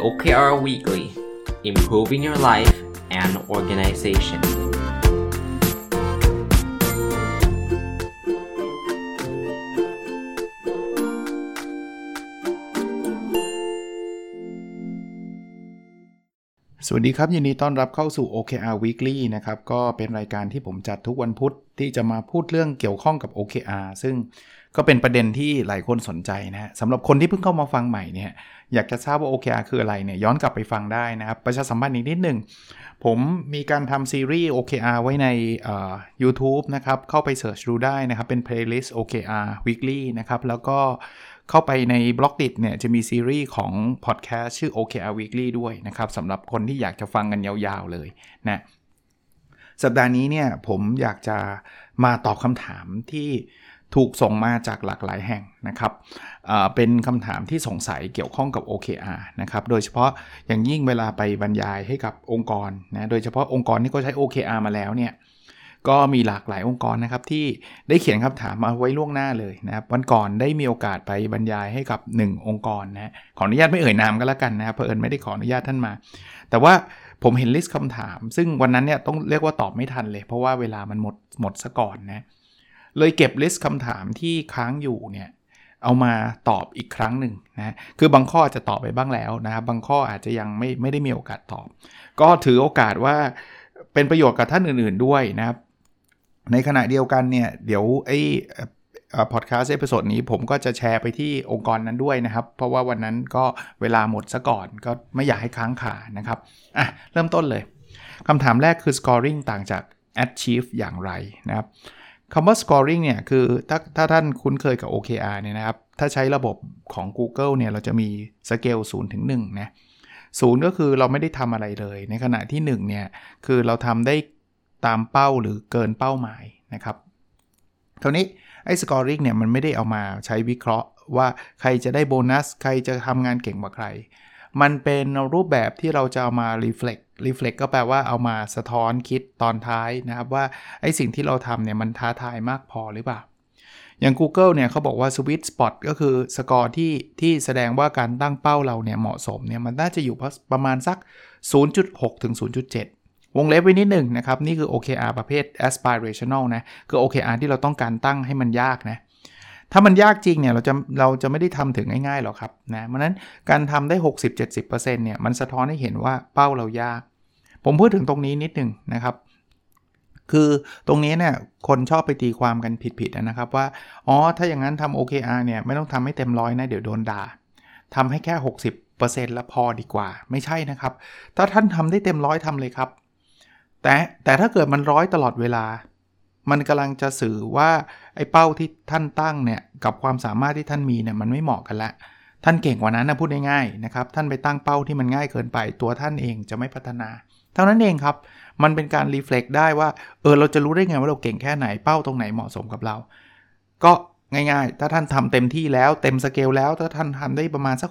OKR Weekly Improving Your Life and Organization สวัสดีครับ ยินดีต้อนรับเข้าสู่ OKR Weekly นะครับ ก็เป็นรายการที่ผมจัดทุกวันพุธที่จะมาพูดเรื่องเกี่ยวข้องกับ OKR ซึ่ง ก็เป็นประเด็นที่หลายคนสนใจนะฮะสำหรับคนที่เพิ่งเข้ามาฟังใหม่เนี่ยอยากจะทราบว่า OKR คืออะไรเนี่ยย้อนกลับไปฟังได้นะครับ ประชาสัมพันธ์อีกนิดหนึ่ง ผมมีการทำซีรีส์ OKR ไว้ใน uh, YouTube นะครับ เข้าไป search ดูได้นะครับ เป็น playlist OKR Weekly นะครับ แล้วก็เข้าไปใน Blockdit เนี่ยจะมีซีรีส์ของพอดแคสต์ชื่อ OKR Weekly ด้วยนะครับสำหรับคนที่อยากจะฟังกันยาวๆเลยนะสัปดาห์นี้เนี่ยผมอยากจะมาตอบคำถามที่ ถูกส่งมาจากหลากหลายแห่งนะครับเป็นคำถามที่สงสัยเกี่ยวข้องกับ OKR นะครับ โดยเฉพาะอย่างยิ่งเวลาไปบรรยายให้กับองค์กรนะ โดยเฉพาะองค์กรที่เขาใช้ OKR มาแล้วเนี่ย ก็มีหลากหลายองค์กรนะครับที่ได้เขียนคำถามมาไว้ล่วงหน้าเลยนะครับ วันก่อนได้มีโอกาสไปบรรยายให้กับ 1 องค์กรนะ ขออนุญาตไม่เอ่ยนามก็แล้วกันนะครับ เพราะเอิญไม่ได้ขออนุญาตท่านมา แต่ว่าผมเห็นลิสต์คำถาม ซึ่งวันนั้นเนี่ยต้องเรียกว่าตอบไม่ทันเลย เพราะว่าเวลามันหมดหมดซะก่อนนะเเลยเก็บ list คำถามที่ค้างอยู่เนี่ยเอามาตอบอีกครั้งหนึ่งนะคือบางข้อจะตอบไปบ้างแล้วนะครับบางข้ออาจจะยังไม่ไม่ได้มีโอกาสตอบ ก็ถือโอกาสว่าเป็นประโยชน์กับท่านอื่นๆด้วยนะครับ ในขณะเดียวกันเนี่ยเดี๋ยวไอ้พอดแคสต์ episode นี้ผมก็จะแชร์ไปที่องค์กรนั้นด้วยนะครับ เพราะว่าวันนั้นก็เวลาหมดซะก่อนก็ไม่อยากให้ค้างคานะครับอะเริ่มต้นเลยคำถามแรกคือ scoring ต่างจาก achieve อย่างไรนะครับ คำว่า scoring เนี่ยคือถ้าถ้าท่านคุ้นเคยกับ OKR เนี่ยนะครับ ถ้าใช้ระบบของ Google เนี่ยเราจะมีสเกล0ถึง1นะศูนย์ก็คือเราไม่ได้ทำอะไรเลย ในขณะที่ 1 เนี่ย คือเราทำได้ตามเป้าหรือเกินเป้าหมายนะครับคราวนี้ไอ้ scoring เนี่ยมันไม่ได้เอามาใช้วิเคราะห์ว่าใครจะได้โบนัส ใครจะทำงานเก่งกว่าใคร มันเป็นรูปแบบที่เราจะเอามา reflect reflect ก็แปลว่าเอามาสะท้อนคิดตอนท้ายนะครับ ว่าไอ้สิ่งที่เราทำเนี่ยมันท้าทายมากพอหรือเปล่า อย่าง Google เนี่ยเขาบอกว่า sweet spot ก็คือสกอร์ที่ที่แสดงว่าการตั้งเป้าเราเนี่ยเหมาะสมเนี่ยมันน่าจะอยู่ประมาณสัก 0.6 ถึง 0.7วงเล็บไว้นิดหนึ่งนะครับ นี่คือ OKR ประเภท aspirational นะ คือ OKR ที่เราต้องการตั้งให้มันยากนะ ถ้ามันยากจริงเนี่ยเราจะเราจะไม่ได้ทำถึงง่ายๆหรอกครับนะเพราะนั้นการทำได้ 60-70%เนี่ยมันสะท้อนให้เห็นว่าเป้าเรายาก ผมพูดถึงตรงนี้นิดนึงนะครับ คือตรงนี้เนี่ยคนชอบไปตีความกันผิดๆนะครับว่าอ๋อถ้าอย่างนั้นทำ OKR เนี่ยไม่ต้องทำให้เต็มร้อยนะเดี๋ยวโดนด่าทำให้แค่ 60%แล้วพอดีกว่า ไม่ใช่นะครับ ถ้าท่านทำได้เต็มร้อยทำเลยครับ แต่แต่ถ้าเกิดมันร้อยตลอดเวลา มันกำลังจะสื่อว่าไอ้เป้าที่ท่านตั้งเนี่ยกับความสามารถที่ท่านมีเนี่ยมันไม่เหมาะกันละ ท่านเก่งกว่านั้นนะพูดง่ายๆนะครับ ท่านไปตั้งเป้าที่มันง่ายเกินไป ตัวท่านเองจะไม่พัฒนา เท่านั้นเองครับ มันเป็นการรีเฟล็กได้ว่าเออเราจะรู้ได้ไงว่าเราเก่งแค่ไหนเป้าตรงไหนเหมาะสมกับเรา ก็ง่ายๆ ถ้าท่านทำเต็มที่แล้วเต็มสเกลแล้วถ้าท่านทำได้ประมาณสัก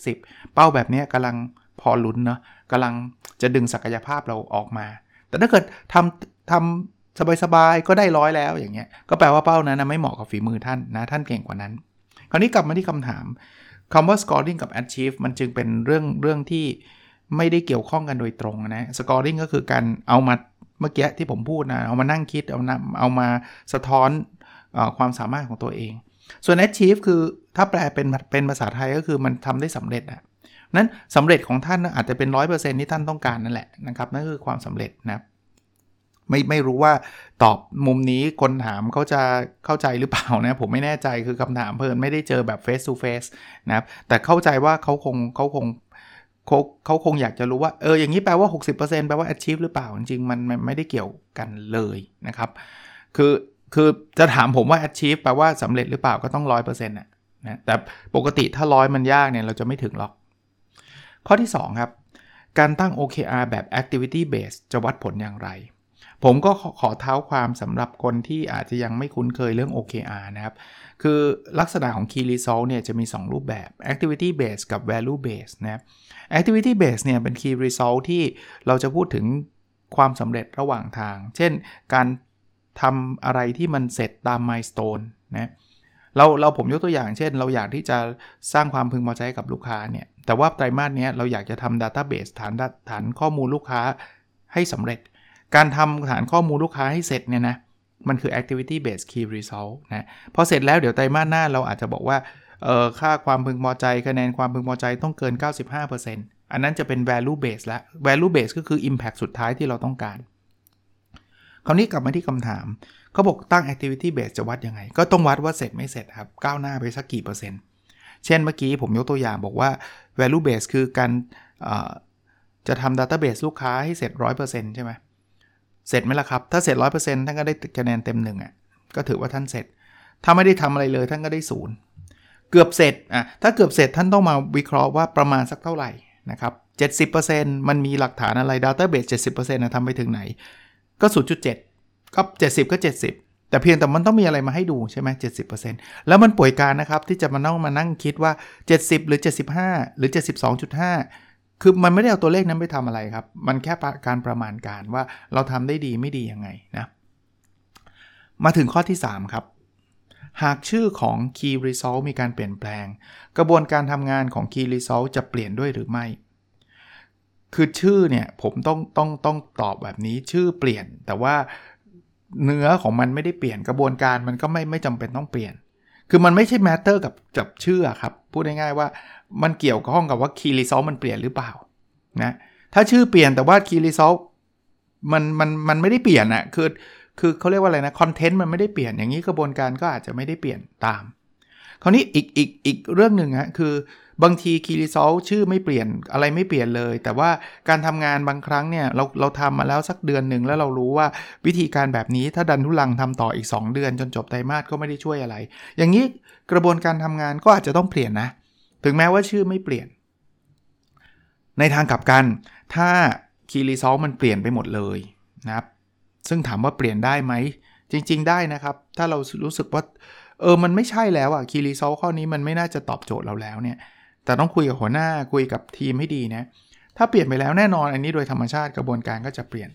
60-70 เป้าแบบนี้กำลังพอลุ้นเนาะกำลังจะดึงศักยภาพเราออกมา แต่ถ้าเกิดทำทำ สบายๆก็ได้ร้อยแล้วอย่างเงี้ยก็แปลว่าเป้านั้นนะไม่เหมาะกับฝีมือท่านนะท่านเก่งกว่านั้น คราวนี้กลับมาที่คำถามคำว่า scoring กับ achieve มันจึงเป็นเรื่องเรื่องที่ไม่ได้เกี่ยวข้องกันโดยตรงนะ scoring ก็คือการเอามาเมื่อกี้ที่ผมพูดนะ เอามานั่งคิด เอานเอามาสะท้อนอความสามารถของตัวเอง ส่วน achieve คือถ้าแปลเป็นเป็นภาษาไทยก็คือมันทำได้สำเร็จนะนั้นสำเร็จของท่านอาจจะเป็น 100%ที่ท่านต้องการนั่นแหละนะครับ นั่นคือความสำเร็จนะครับ ไม่ไม่รู้ว่าตอบมุมนี้คนถามเขาจะเข้าใจหรือเปล่านะ ผมไม่แน่ใจคือคำถามเพิ่นไม่ได้เจอแบบ face to face นะครับ แต่เข้าใจว่าเขาคงเขาคงเขาเขาคงอยากจะรู้ว่า เออ อย่างนี้แปลว่า 60%แปลว่า achieve หรือเปล่า จริงๆมันมันไม่ได้เกี่ยวกันเลยนะครับ คือคือจะถามผมว่า achieve แปลว่าสำเร็จหรือเปล่าก็ต้อง 100%นะนะแต่ปกติถ้าร้อยมันยากเนี่ยเราจะไม่ถึงหรอก ข้อที่ 2 ครับ การตั้ง OKR แบบ activity based จะวัดผลอย่างไร ผมก็ขอเท้าความสำหรับคนที่อาจจะยังไม่คุ้นเคยเรื่อง OKR นะครับ คือลักษณะของ Key Result เนี่ยจะมี 2 รูปแบบ Activity Based กับ Value Based นะครับ Activity Based เนี่ยเป็น Key Result ที่เราจะพูดถึงความสำเร็จระหว่างทาง เช่น การทำอะไรที่มันเสร็จตาม Milestone นะเราเราผมยกตัวอย่างเช่น เราอยากที่จะสร้างความพึงพอใจกับลูกค้าเนี่ยแต่ว่าไตรมาสนี้เราอยากจะทำ Database ฐานฐานข้อมูลลูกค้าให้สำเร็จ การทำฐานข้อมูลลูกค้าให้เสร็จเนี่ยนะมันคือ activity based key result นะพอเสร็จแล้วเดี๋ยวไตรมาสหน้าเราอาจจะบอกว่าเออค่าความพึงพอใจคะแนนความพึงพอใจต้องเกิน 95%อันนั้นจะเป็น value base แล้ว value base ก็คือ impact สุดท้ายที่เราต้องการ คราวนี้กลับมาที่คำถาม เขาบอกตั้ง activity base จะวัดยังไง ก็ต้องวัดว่าเสร็จไม่เสร็จครับ ก้าวหน้าไปสักกี่เปอร์เซ็นต์ เช่นเมื่อกี้ผมยกตัวอย่างบอกว่า value base คือการจะทำ database ลูกค้าให้เสร็จ 100%ใช่ไหม เสร็จไหมล่ะครับ ถ้าเสร็จ100%ท่านก็ได้คะแนนเต็มหนึ่งอะ ก็ถือว่าท่านเสร็จ ถ้าไม่ได้ทำอะไรเลยท่านก็ได้ศูนย์ เกือบเสร็จอะ ถ้าเกือบเสร็จท่านต้องมาวิเคราะห์ว่าประมาณสักเท่าไหร่นะครับ70%มันมีหลักฐานอะไร database 70%นะทำไปถึงไหน ก็0.7ก็70ก็70แต่เพียงแต่มันต้องมีอะไรมาให้ดูใช่ไหม70%แล้วมันป่วยการนะครับที่จะมานั่งมานั่งคิดว่า70หรือ75หรือ72.5 คือมันไม่ได้เอาตัวเลขนั้นไปทำอะไรครับ มันแค่การประมาณการว่าเราทำได้ดีไม่ดียังไงนะ มาถึงข้อที่ 3 ครับ หากชื่อของ Key Result มีการเปลี่ยนแปลง กระบวนการทำงานของ Key Result จะเปลี่ยนด้วยหรือไม่ คือชื่อเนี่ยผมต้องต้องต้องตอบแบบนี้ชื่อเปลี่ยน แต่ว่าเนื้อของมันไม่ได้เปลี่ยนกระบวนการมันก็ไม่ไม่จำเป็นต้องเปลี่ยน คือมันไม่ใช่ matter กับจับชื่อครับ พูดง่ายๆว่ามันเกี่ยวข้องกับว่า key result มันเปลี่ยนหรือเปล่านะถ้าชื่อเปลี่ยนแต่ว่า key result มันมันมันไม่ได้เปลี่ยนอะคือคือเขาเรียกว่าอะไรนะ content มันไม่ได้เปลี่ยนอย่างนี้กระบวนการก็อาจจะไม่ได้เปลี่ยนตาม คราวนี้อีกอีกอีกเรื่องหนึ่งฮะคือ บางที key result ชื่อไม่เปลี่ยนอะไรไม่เปลี่ยนเลย แต่ว่าการทำงานบางครั้งเนี่ยเราเราทำมาแล้วสักเดือนหนึ่งแล้วเรารู้ว่าวิธีการแบบนี้ถ้าดันทุลังทำต่ออีก 2 เดือนจนจบไตรมาสก็ไม่ได้ช่วยอะไร อย่างนี้กระบวนการทำงานก็อาจจะต้องเปลี่ยนนะ ถึงแม้ว่าชื่อไม่เปลี่ยน ในทางกลับกัน ถ้า key result มันเปลี่ยนไปหมดเลยนะครับซึ่งถามว่าเปลี่ยนได้ไหมจริง ๆ ได้นะครับ ถ้าเรารู้สึกว่าเออ มันไม่ใช่แล้วอะ key result ข้อนี้มันไม่น่าจะตอบโจทย์เราแล้วเนี่ย แต่ต้องคุยกับหัวหน้าคุยกับทีมให้ดีนะ ถ้าเปลี่ยนไปแล้วแน่นอนอันนี้โดยธรรมชาติกระบวนการก็จะเปลี่ยน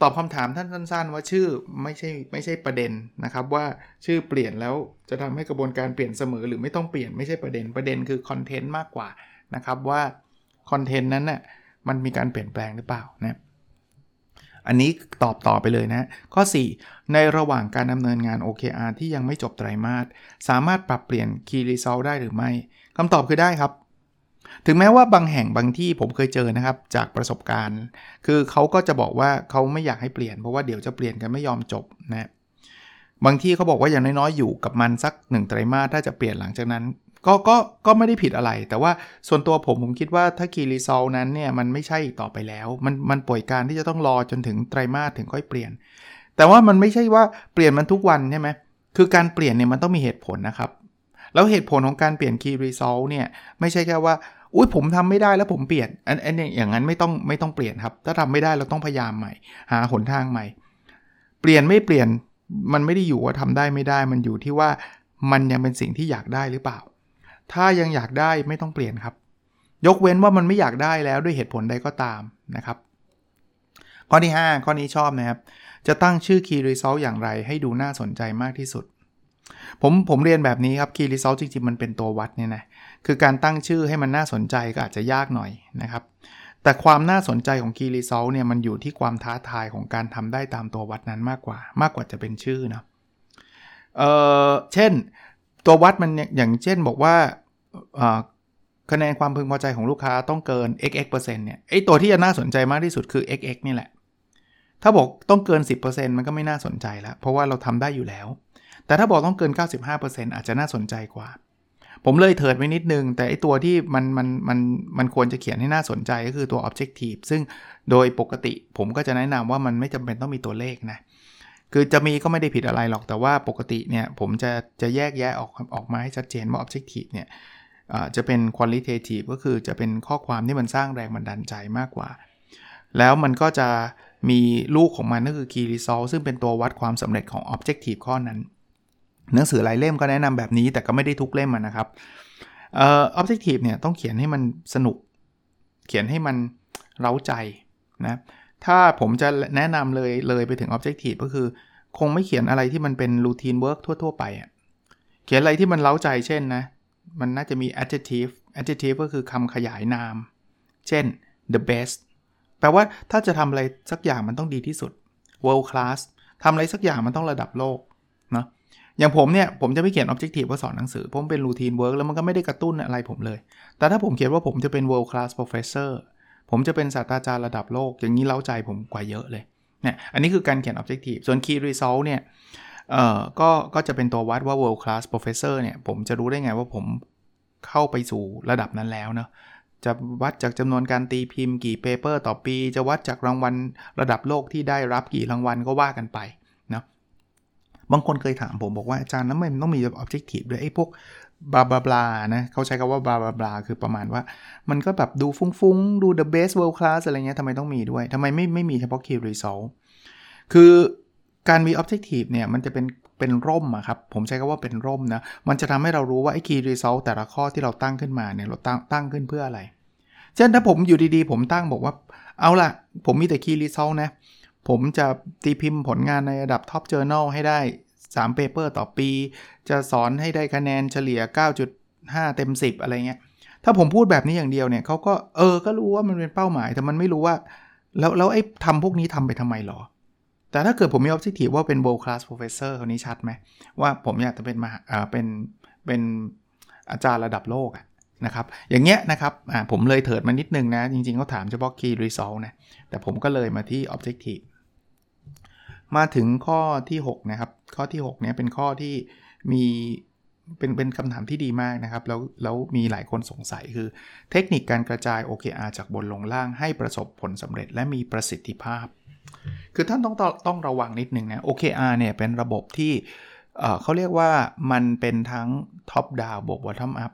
ตอบคำถามท่านสั้น ๆ ว่าชื่อไม่ใช่ไม่ใช่ประเด็นนะครับว่าชื่อเปลี่ยนแล้วจะทำให้กระบวนการเปลี่ยนเสมอหรือไม่ต้องเปลี่ยนไม่ใช่ประเด็นประเด็นคือคอนเทนต์มากกว่านะครับว่าคอนเทนต์นั้นนะ่ะมันมีการเปลี่ยนแปลงหรือเปล่านะอันนี้ตอบต่อไปเลยนะ ข้อ 4 ในระหว่างการดำเนินงาน OKR ที่ยังไม่จบไตรมาสสามารถปรับเปลี่ยน Key Result ได้หรือไม่ คำตอบคือได้ครับ ถึงแม้ว่าบางแห่งบางที่ผมเคยเจอนะครับจากประสบการณ์ คือเขาก็จะบอกว่าเขาไม่อยากให้เปลี่ยนเพราะว่าเดี๋ยวจะเปลี่ยนกันไม่ยอมจบนะบางที่เขาบอกว่าอย่างน้อยๆอยู่กับมันสักหนึ่งไตรมาสถ้าจะเปลี่ยนหลังจากนั้นก็ก็ก็ไม่ได้ผิดอะไร แต่ว่าส่วนตัวผมผมคิดว่าถ้าคีรีซอลนั้นเนี่ยมันไม่ใช่อีกต่อไปแล้ว มันมันป่วยการที่จะต้องรอจนถึงไตรมาสถึงค่อยเปลี่ยน แต่ว่ามันไม่ใช่ว่าเปลี่ยนมันทุกวันใช่ไหมคือการเปลี่ยนเนี่ยมันต้องมีเหตุผลนะครับ แล้วเหตุผลของการเปลี่ยน key result เนี่ย ไม่ใช่แค่ว่าอุ้ยผมทำไม่ได้แล้วผมเปลี่ยนอันอันอย่างนั้นไม่ต้องไม่ต้องเปลี่ยนครับ ถ้าทำไม่ได้เราต้องพยายามใหม่ หาหนทางใหม่ เปลี่ยนไม่เปลี่ยนมันไม่ได้อยู่ว่าทำได้ไม่ได้ มันอยู่ที่ว่ามันยังเป็นสิ่งที่อยากได้หรือเปล่า ถ้ายังอยากได้ไม่ต้องเปลี่ยนครับ ยกเว้นว่ามันไม่อยากได้แล้วด้วยเหตุผลใดก็ตามนะครับ ข้อที่ 5 ข้อนี้ชอบนะครับ จะตั้งชื่อ key result อย่างไรให้ดูน่าสนใจมากที่สุด ผมผมเรียนแบบนี้ครับ key result จริงๆ มันเป็นตัววัดเนี่ยนะ คือการตั้งชื่อให้มันน่าสนใจก็อาจจะยากหน่อยนะครับ แต่ความน่าสนใจของ key result เนี่ยมันอยู่ที่ความท้าทายของการทำได้ตามตัววัดนั้นมากกว่า มากกว่าจะเป็นชื่อนะเออเช่น ตัววัดมันอย่างเช่นบอกว่าคะแนนความพึงพอใจของลูกค้าต้องเกิน xx เปอร์เซ็นต์เนี่ยไอตัวที่จะน่าสนใจมากที่สุดคือ xx นี่แหละ ถ้าบอกต้องเกิน 10%มันก็ไม่น่าสนใจแล้ว เพราะว่าเราทำได้อยู่แล้ว แต่ถ้าบอกต้องเกิน 95%อาจจะน่าสนใจกว่า ผมเลยเถิดไว้นิดนึง แต่ไอตัวที่มันมันมันมันควรจะเขียนให้น่าสนใจก็คือตัว objective ซึ่งโดยปกติผมก็จะแนะนำว่ามันไม่จำเป็นต้องมีตัวเลขนะคือจะมีก็ไม่ได้ผิดอะไรหรอกแต่ว่าปกติเนี่ยผมจะจะแยกแยะออกออกมาให้ชัดเจนว่า objective เนี่ยจะเป็น qualitative ก็คือจะเป็นข้อความที่มันสร้างแรงบันดาลใจมากกว่า แล้วมันก็จะมีลูกของมันก็คือ key result ซึ่งเป็นตัววัดความสำเร็จของ objective ข้อนั้น หนังสือหลายเล่มก็แนะนำแบบนี้แต่ก็ไม่ได้ทุกเล่มนะครับเอ่อ objective เนี่ยต้องเขียนให้มันสนุก เขียนให้มันเร้าใจนะถ้าผมจะแนะนำเลยเลยไปถึง objective ก็คือ คงไม่เขียนอะไรที่มันเป็น routine work ทั่ว ๆ ไปอะเขียนอะไรที่มันเร้าใจเช่นนะ มันน่าจะมี adjective adjective ก็คือคำขยายนาม เช่น the best แปลว่าถ้าจะทำอะไรสักอย่างมันต้องดีที่สุด world class ทำอะไรสักอย่างมันต้องระดับโลก อย่างผมเนี่ยผมจะไม่เขียน objective ว่าสอนหนังสือ ผมเป็น routine work แล้วมันก็ไม่ได้กระตุ้นอะไรผมเลย แต่ถ้าผมเขียนว่าผมจะเป็น world class professor ผมจะเป็นศาสตราจารย์ระดับโลก อย่างนี้เล้าใจผมกว่าเยอะเลยเนี่ยอันนี้คือการเขียน objective ส่วน key result เนี่ยเอ่อก็ก็จะเป็นตัววัดว่า world class professor เนี่ยผมจะรู้ได้ไงว่าผมเข้าไปสู่ระดับนั้นแล้วเนาะจะวัดจากจำนวนการตีพิมพ์กี่เปเปอร์ต่อปี จะวัดจากรางวัลระดับโลกที่ได้รับกี่รางวัลก็ว่ากันไปเนาะ บางคนเคยถามผมบอกว่าอาจารย์แล้วมันต้องมี objective ด้วยไอ้พวกบลาบลาบลานะเขาใช้คำว่าบลาบลาบลาคือประมาณว่า มันก็แบบดูฟุ้งๆ ดู the best world class อะไรเงี้ยทำไมต้องมีด้วยทำไมไม่ไม่มีเฉพาะ key result คือการมี objective เนี่ย มันจะเป็นเป็นร่มอะครับ ผมใช้คำว่าเป็นร่มนะ มันจะทำให้เรารู้ว่าไอ้ key result แต่ละข้อที่เราตั้งขึ้นมาเนี่ย เราตั้งตั้งขึ้นเพื่ออะไร เช่นถ้าผมอยู่ดีๆ ผมตั้งบอกว่า เอาล่ะ ผมมีแต่ key result นะ ผมจะตีพิมพ์ผลงานในระดับ top journal ให้ได้ 3 paper ต่อปี จะสอนให้ได้คะแนนเฉลี่ย 9.5 เต็ม 10 อะไรเงี้ย ถ้าผมพูดแบบนี้อย่างเดียวเนี่ยเขาก็เออ ก็รู้ว่ามันเป็นเป้าหมาย แต่มันไม่รู้ว่า แล้วแล้วไอ้ทำพวกนี้ทำไปทำไมหรอ แต่ถ้าเกิดผมมี objective ว่าเป็น world class professor คนนี้ชัดไหม ว่าผมอยากจะเป็นมาอ่าเป็นเป็นอาจารย์ระดับโลกอะนะครับอย่างเงี้ยนะครับผมเลยเถิดมานิดนึงนะ จริงๆเขาถามเฉพาะ key result นะ แต่ผมก็เลยมาที่ objective มาถึงข้อที่ 6 นะครับ ข้อที่ 6 เนี่ยเป็นข้อที่มีเป็นเป็นคำถามที่ดีมากนะครับ แล้วแล้วมีหลายคนสงสัยคือ เทคนิคการกระจาย OKR จากบนลงล่างให้ประสบผลสำเร็จและมีประสิทธิภาพ คือท่านต้องต้องระวังนิดนึงนะ OKR เนี่ยเป็นระบบที่เขาเรียกว่ามันเป็นทั้ง top down บวก bottom up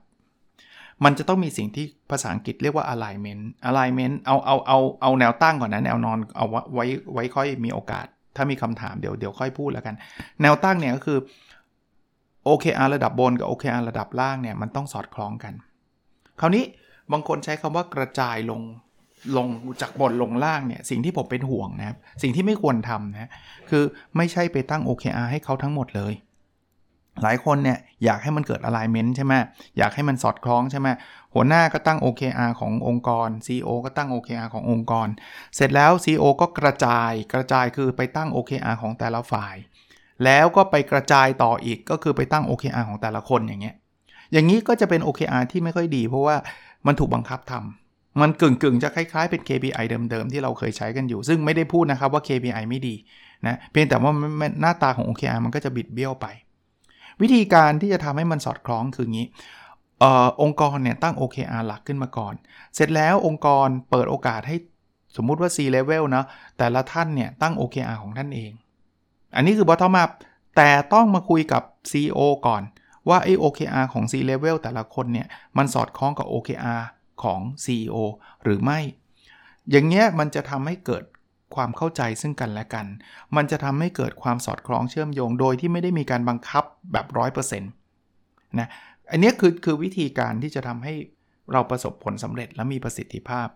มันจะต้องมีสิ่งที่ภาษาอังกฤษเรียกว่า alignment alignment เอาเอาเอาเอาแนวตั้งก่อนนะแนวนอนเอาไว้ไว้ค่อยมีโอกาส ถ้ามีคำถามเดี๋ยวเดี๋ยวค่อยพูดแล้วกัน แนวตั้งเนี่ยก็คือ OKR ระดับบนกับ OKR ระดับล่างเนี่ยมันต้องสอดคล้องกัน คราวนี้บางคนใช้คำว่ากระจายลงลงจากบนลงล่างเนี่ยสิ่งที่ผมเป็นห่วงนะครับ สิ่งที่ไม่ควรทำนะคือไม่ใช่ไปตั้ง OKR ให้เขาทั้งหมดเลย หลายคนเนี่ยอยากให้มันเกิด alignment ใช่ไหมอยากให้มันสอดคล้องใช่ไหม หัวหน้าก็ตั้ง OKR ขององค์กร CEO ก็ตั้ง OKR ขององค์กร เสร็จแล้ว CEO ก็กระจายกระจายคือไปตั้ง OKR ของแต่ละฝ่าย แล้วก็ไปกระจายต่ออีกก็คือไปตั้ง OKR ของแต่ละคนอย่างเงี้ยอย่างนี้ก็จะเป็น OKR ที่ไม่ค่อยดี เพราะว่ามันถูกบังคับทำมันกึ่งกึ่งจะคล้ายๆเป็น KPI เดิมๆ ที่เราเคยใช้กันอยู่ ซึ่งไม่ได้พูดนะครับว่า KPI ไม่ดีนะเพียงแต่ว่าหน้าตาของ OKR มันก็จะบิดเบี้ยวไป วิธีการที่จะทำให้มันสอดคล้องคืองี้ อองค์กรเนี่ยตั้ง OKR หลักขึ้นมาก่อน เสร็จแล้วองค์กรเปิดโอกาสให้สมมุติว่า C level นะแต่ละท่านเนี่ยตั้ง OKR ของท่านเอง อันนี้คือ bottom up แต่ต้องมาคุยกับ CEO ก่อน ว่าไอ้ OKR ของ C level แต่ละคนเนี่ยมันสอดคล้องกับ OKR ของ CEO หรือไม่ อย่างเงี้ยมันจะทำให้เกิดความเข้าใจซึ่งกันและกัน มันจะทำให้เกิดความสอดคล้องเชื่อมโยง โดยที่ไม่ได้มีการบังคับแบบ 100%นะ อันนี้คือคือวิธีการที่จะทำให้เราประสบผลสำเร็จและมีประสิทธิภาพ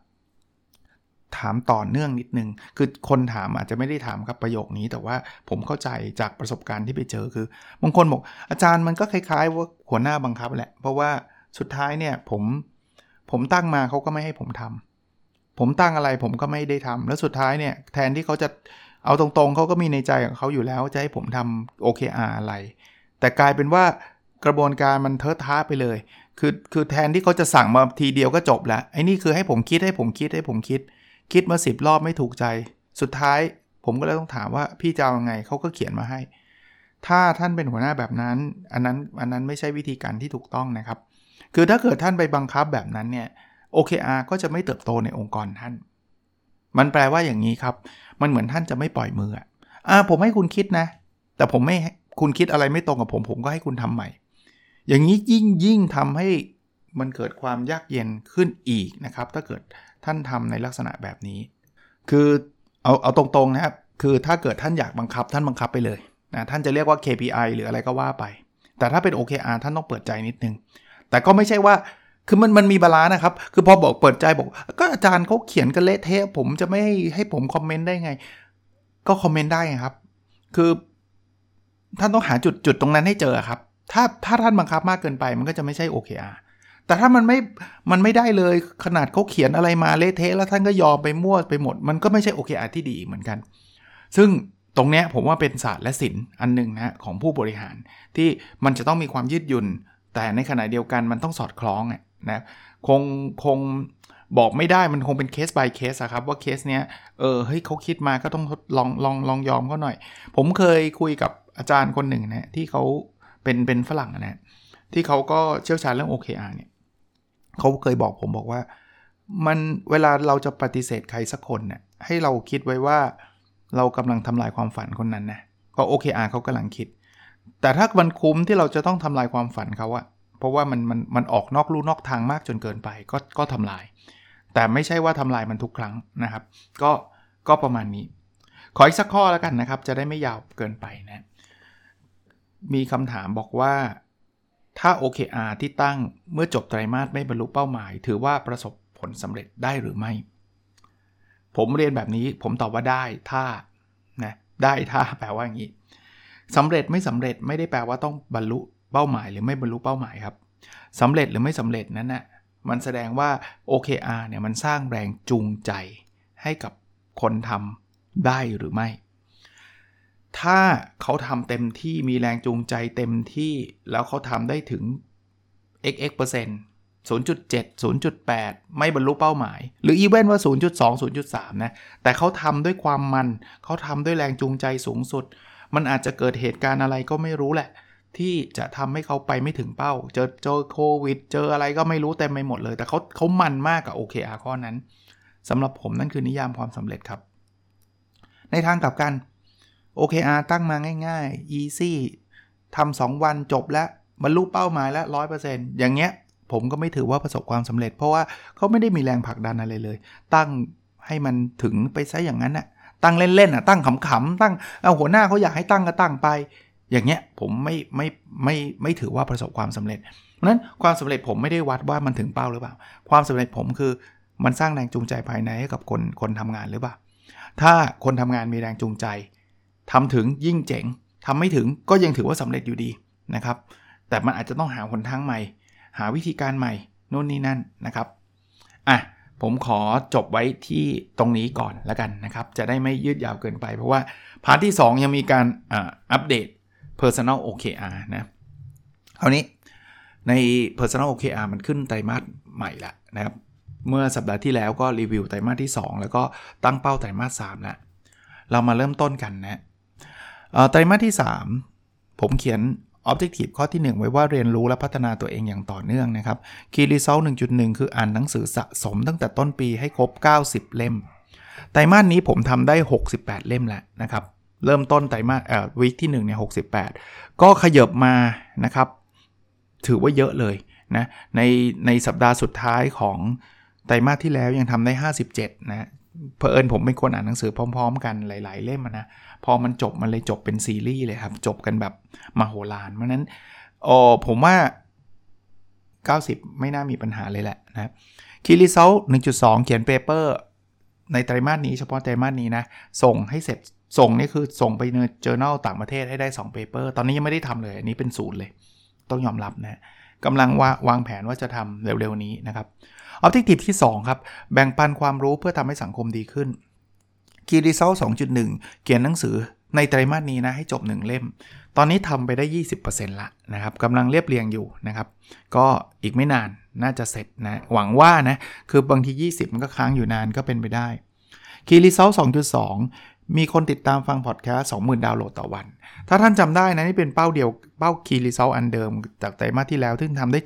ถามต่อเนื่องนิดนึง คือคนถามอาจจะไม่ได้ถามครับประโยคนี้ แต่ว่าผมเข้าใจจากประสบการณ์ที่ไปเจอคือบางคนบอกอาจารย์มันก็คล้ายๆว่าหัวหน้าบังคับแหละ เพราะว่าสุดท้ายเนี่ยผมผมตั้งมาเขาก็ไม่ให้ผมทำผมตั้งอะไรผมก็ไม่ได้ทำแล้วสุดท้ายเนี่ยแทนที่เขาจะเอาตรงๆเขาก็มีในใจของเขาอยู่แล้วจะให้ผมทำ OKR อะไร แต่กลายเป็นว่า กระบวนการมันเทอะทะไปเลย คือคือแทนที่เขาจะสั่งมาทีเดียวก็จบแล้วไอ้นี่คือให้ผมคิดให้ผมคิดให้ผมคิด คิดมาสิบรอบไม่ถูกใจ สุดท้ายผมก็เลยต้องถามว่าพี่จะเอาไงเขาก็เขียนมาให้ ถ้าท่านเป็นหัวหน้าแบบนั้น อันนั้นอันนั้นไม่ใช่วิธีการที่ถูกต้องนะครับ คือถ้าเกิดท่านไปบังคับแบบนั้นเนี่ย OKR ก็จะไม่เติบโตในองค์กรท่าน มันแปลว่าอย่างนี้ครับ มันเหมือนท่านจะไม่ปล่อยมืออ่าผมให้คุณคิดนะ แต่ผมไม่คุณคิดอะไรไม่ตรงกับผม ผมก็ให้คุณทำใหม่ อย่างนี้ยิ่งยิ่งทำให้มันเกิดความยากเย็นขึ้นอีกนะครับ ถ้าเกิดท่านทำในลักษณะแบบนี้ คือเอาเอาตรงๆนะครับ คือถ้าเกิดท่านอยากบังคับท่านบังคับไปเลยนะท่านจะเรียกว่า KPI หรืออะไรก็ว่าไป แต่ถ้าเป็น OKR ท่านต้องเปิดใจนิดนึง แต่ก็ไม่ใช่ว่าคือมันมันมีบาลานะครับ คือพอบอกเปิดใจบอก ก็อาจารย์เขาเขียนกันเละเทะผมจะไม่ให้ผมคอมเมนต์ได้ไง ก็คอมเมนต์ได้ครับ คือท่านต้องหาจุดจุดตรงนั้นให้เจอครับ ถ้าถ้าท่านบังคับมากเกินไปมันก็จะไม่ใช่ OKR แต่ถ้ามันไม่ มันไม่ได้เลยขนาดเขาเขียนอะไรมาเละเทะแล้วท่านก็ยอมไปมั่วไปหมด มันก็ไม่ใช่ OKR ที่ดีเหมือนกัน ซึ่งตรงเนี้ยผมว่าเป็นศาสตร์และศิลป์อันหนึ่งนะของผู้บริหารที่มันจะต้องมีความยืดหยุ่น แต่ในขณะเดียวกันมันต้องสอดคล้องนะคงคงบอกไม่ได้มันคงเป็นเคส by เคสอะครับว่าเคสเนี้ยเออเฮ้ยเขาคิดมาก็ต้องลองลองลองยอมเขาหน่อย ผมเคยคุยกับอาจารย์คนหนึ่งนะที่เขา เป็นเป็นฝรั่งนะที่เขาก็เชี่ยวชาญเรื่อง OKR เนี่ยเขาเคยบอกผมบอกว่า มันเวลาเราจะปฏิเสธใครสักคนเนะ่ยให้เราคิดไว้ว่าเรากำลังทำลายความฝันคนนั้นนะก็ OKR เขากำลังคิด แต่ถ้ามันคุ้มที่เราจะต้องทำลายความฝันเขาอะเพราะว่ามันมันมันออกนอกลู่นอกทางมากจนเกินไป ก็ก็ทำลาย แต่ไม่ใช่ว่าทำลายมันทุกครั้งนะครับ ก็ก็ประมาณนี้ ขออีกสักข้อแล้วกันนะครับ จะได้ไม่ยาวเกินไปนะ มีคำถามบอกว่า ถ้า OKR ที่ตั้งเมื่อจบไตรมาสไม่บรรลุเป้าหมาย ถือว่าประสบผลสำเร็จได้หรือไม่ ผมเรียนแบบนี้ผมตอบว่าได้ถ้านะได้ถ้าแปลว่าอย่างนี้สำเร็จไม่สำเร็จไม่ได้แปลว่าต้องบรรลุเป้าหมายหรือไม่บรรลุเป้าหมายครับสำเร็จหรือไม่สำเร็จนั้นนะ่ะมันแสดงว่า OKR เนี่ยมันสร้างแรงจูงใจให้กับคนทำได้หรือไม่ ถ้าเขาทำเต็มที่มีแรงจูงใจเต็มที่ แล้วเขาทำได้ถึง xx เปอร์เซ็นต์0.7 0.8 ไม่บรรลุเป้าหมาย หรืออีเวนว่า 0.2 0.3 นะ แต่เขาทำด้วยความมัน เขาทำด้วยแรงจูงใจสูงสุด มันอาจจะเกิดเหตุการณ์อะไรก็ไม่รู้แหละ ที่จะทำให้เขาไปไม่ถึงเป้า เจอเจอโควิด เจออะไรก็ไม่รู้เต็มไปหมดเลย แต่เขาเขามันมากกับ OKR ข้อนั้นสำหรับผมนั่นคือนิยามความสำเร็จครับ ในทางกลับกัน OKR ตั้งมาง่ายๆ easy ทำ2วันจบแล้วบรรลุเป้าหมายแล้ว100%อย่างเงี้ย ผมก็ไม่ถือว่าประสบความสำเร็จ เพราะว่าเขาไม่ได้มีแรงผลักดันอะไรเลย ตั้งให้มันถึงไปซะอย่างนั้นน่ะตั้งเล่นๆอะตั้งขำๆตั้งเอาหัวหน้าเขาอยากให้ตั้งก็ตั้งไป อย่างเงี้ยผมไม่ไม่ไม่ไม่ถือว่าประสบความสำเร็จเพราะนั้นความสำเร็จผมไม่ได้วัดว่ามันถึงเป้าหรือเปล่า ความสำเร็จผมคือมันสร้างแรงจูงใจภายในให้กับคนคนทำงานหรือเปล่าถ้าคนทำงานมีแรงจูงใจ ทำถึงยิ่งเจ๋งทำไม่ถึงก็ยังถือว่าสำเร็จอยู่ดีนะครับ แต่มันอาจจะต้องหาหนทางใหม่ หาวิธีการใหม่นู่นนี่นั่นนะครับอะผมขอจบไว้ที่ตรงนี้ก่อนแล้วกันนะครับ จะได้ไม่ยืดยาวเกินไป เพราะว่าพาร์ทที่ 2 ยังมีการอัปเดต Personal OKR นะคราวนี้ใน Personal OKR มันขึ้นไตรมาสใหม่ละนะครับ เมื่อสัปดาห์ที่แล้วก็รีวิวไตรมาสที่ 2 แล้วก็ตั้งเป้าไตรมาส3แล้วเรามาเริ่มต้นกันนะ ไตรมาสที่ 3 ผมเขียน Objective ข้อที่ 1 ไว้ว่าเรียนรู้และพัฒนาตัวเองอย่างต่อเนื่องนะครับ Key Result 1.1 คืออ่านหนังสือสะสมตั้งแต่ต้นปีให้ครบ 90 เล่ม ไตรมาสนี้ผมทำได้ 68 เล่มแล้วนะครับ เริ่มต้นไตรมาสเอ่อวีคที่1เนี่ย68 ก็ขยบมานะครับ ถือว่าเยอะเลยนะในในสัปดาห์สุดท้ายของไตรมาสที่แล้วยังทำได้ 57 นะ เพอเอิญผมเป็นคนอ่านหนังสือพร้อม ๆ กันหลาย ๆ เล่มนะพอมันจบมันเลยจบเป็นซีรีส์เลยครับ จบกันแบบมาโหฬารเพราะนั้นโอ้ผมว่า 90 ไม่น่ามีปัญหาเลยแหละนะ key result 1.2 เขียน paper ในไตรมาสนี้เฉพาะไตรมาสนี้นะ ส่งให้เสร็จส่งนี่คือส่งไปใน journal ต่างประเทศให้ได้2 paper ตอนนี้ยังไม่ได้ทำเลย อันนี้เป็นศูนย์เลย ต้องยอมรับนะ กำลังวาวางแผนว่าจะทำเร็วๆนี้นะครับออบเจกตีฟที่ 2 ครับ แบ่งปันความรู้เพื่อทำให้สังคมดีขึ้นคีรีเซล2.1 เขียนหนังสือในไตรมาสนี้นะให้จบ 1 เล่ม ตอนนี้ทำไปได้ 20%ละนะครับกำลังเรียบเรียงอยู่นะครับ ก็อีกไม่นานน่าจะเสร็จนะ หวังว่านะ คือบางที 20 มันก็ค้างอยู่นานก็เป็นไปได้key result 2.2 มีคนติดตามฟังพอดแคสต์20,000 ดาวน์โหลดต่อวัน ถ้าท่านจำได้นะ นี่เป็นเป้าเดียวเป้า key result อันเดิม จากไตรมาสที่แล้วซึ่งทำได้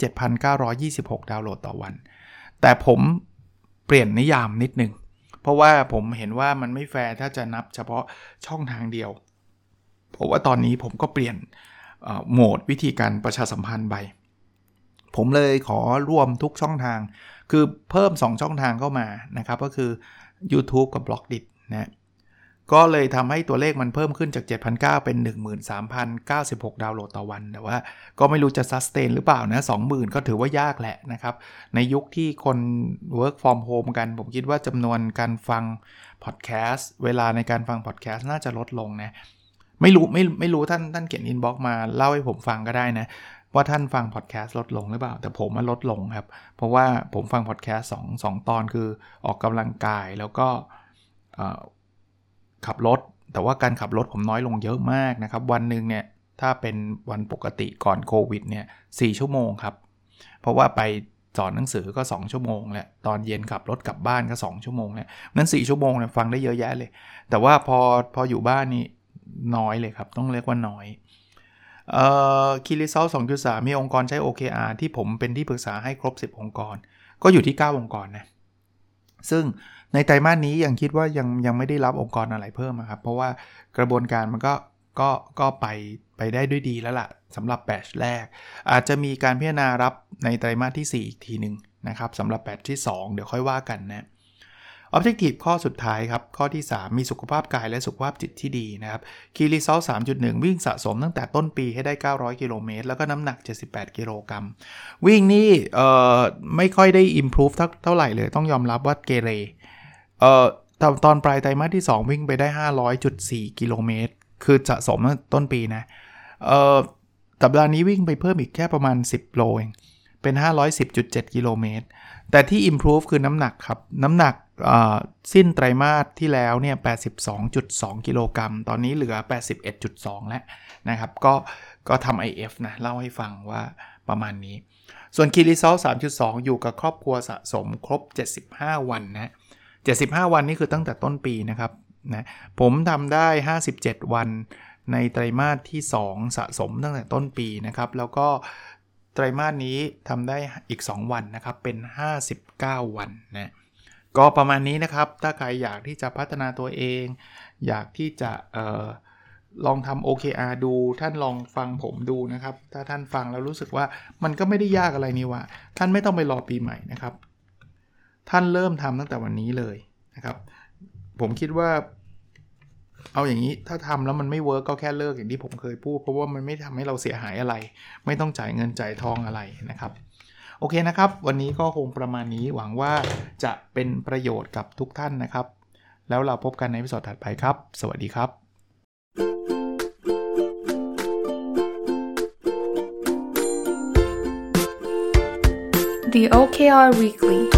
7,926 ดาวน์โหลดต่อวัน แต่ผมเปลี่ยนนิยามนิดนึง เพราะว่าผมเห็นว่ามันไม่แฟร์ถ้าจะนับเฉพาะช่องทางเดียว เพราะว่าตอนนี้ผมก็เปลี่ยนโหมดวิธีการประชาสัมพันธ์ไป ผมเลยขอรวมทุกช่องทาง คือเพิ่ม 2 ช่องทางเข้ามานะครับ ก็คือ YouTube กับ Blockdit นะ ก็เลยทำให้ตัวเลขมันเพิ่มขึ้นจาก 7,900 เป็น 13,096 ดาวน์โหลดต่อวัน แต่ว่าก็ไม่รู้จะ sustain หรือเปล่านะ 20,000 ก็ถือว่ายากแหละนะครับ ในยุคที่คน work from home กัน ผมคิดว่าจำนวนการฟังพอดแคสต์เวลาในการฟังพอดแคสต์น่าจะลดลงนะ ไม่รู้ไม่ไม่รู้ท่านท่านเขียน inbox มาเล่าให้ผมฟังก็ได้นะว่าท่านฟังพอดแคสต์ลดลงหรือเปล่า แต่ผมมาลดลงครับ เพราะว่าผมฟังพอดแคสต์สองสองตอนคือออกกำลังกายแล้วก็ ขับรถ แต่ว่าการขับรถผมน้อยลงเยอะมากนะครับ วันหนึ่งเนี่ยถ้าเป็นวันปกติก่อนโควิดเนี่ยสชั่วโมงครับ เพราะว่าไปสอนหนังสือก็ 2 ชั่วโมงแหละตอนเย็นขับรถกลับบ้านก็ 2 ชั่วโมงเนี่ยนั้น4ชั่วโมงเนี่ยฟังได้เยอะแยะเลย แต่ว่าพอพออยู่บ้านนี่น้อยเลยครับ ต้องเรียกว่าน้อยเอ่อคีรีเซล2.3มีองค์กรใช้ OKR ที่ผมเป็นที่ปรึกษาให้ครบ 10 องค์กร ก็อยู่ที่ 9 องค์กรนะซึ่ง ในไตรมาสนี้ยังคิดว่ายังยังไม่ได้รับองค์กรอะไรเพิ่มครับ เพราะว่ากระบวนการมันก็ก็ก็ไปไปได้ด้วยดีแล้วละ่ะสำหรับแบตชแรก อาจจะมีการพิจารณารับในไตรมาสที่ 4 อีกทีหนึ่งนะครับสำหรับแบตที่ 2 เดี๋ยวค่อยว่ากันนะ Objective ข้อสุดท้ายครับ ข้อที่ 3 มีสุขภาพกายและสุขภาพจิตที่ดีนะครับคีรีซอล3.1 วิ่งสะสมตั้งแต่ต้นปีให้ได้ 900 กิโลเมตร แล้วก็น้ำหนัก 78 กิโลกรัมวิ่งนี่เอ่อไม่ค่อยได้ improve เท่าไหร่เลย ต้องยอมรับว่าเกเร เอ่อตอนปลายไตรมาสที่ 2 วิ่งไปได้ 500.4 กิโลเมตร คือสะสมต้นปีนะ เอ่อสัปดาห์นี้วิ่งไปเพิ่มอีกแค่ประมาณ 10 โลเอง เป็น 510.7 กิโลเมตร แต่ที่ improve คือน้ำหนักครับ น้ำหนักสิ้นไตรมาสที่แล้วเนี่ย 82.2 กิโลกรัม ตอนนี้เหลือ 81.2 แล้วนะครับ ก็ ก็ทำ IF นะ เล่าให้ฟังว่าประมาณนี้ ส่วนคีรีซอล3.2 อยู่กับครอบครัวสะสมครบ 75 วันนะ 75 วันนี่คือตั้งแต่ต้นปีนะครับนะผมทำได้ 57 วันในไตรมาสที่ 2 สะสมตั้งแต่ต้นปีนะครับ แล้วก็ไตรมาสนี้ทำได้อีก 2 วันนะครับ เป็น 59 วันนะก็ประมาณนี้นะครับ ถ้าใครอยากที่จะพัฒนาตัวเอง อยากที่จะออลองทำ OKR ดู ท่านลองฟังผมดูนะครับ ถ้าท่านฟังแล้วรู้สึกว่ามันก็ไม่ได้ยากอะไรนี่ว่า ท่านไม่ต้องไปรอปีใหม่นะครับ ท่านเริ่มทำตั้งแต่วันนี้เลยนะครับ ผมคิดว่า เอาอย่างนี้ถ้าทำแล้วมันไม่เวิร์กก็แค่เลิกอย่างที่ผมเคยพูด เพราะว่ามันไม่ทำให้เราเสียหายอะไร ไม่ต้องจ่ายเงินจ่ายทองอะไรนะครับ โอเคนะครับ วันนี้ก็คงประมาณนี้หวังว่าจะเป็นประโยชน์กับทุกท่านนะครับ แล้วเราพบกันในวิดีโอถัดไปครับ สวัสดีครับ The OKR Weekly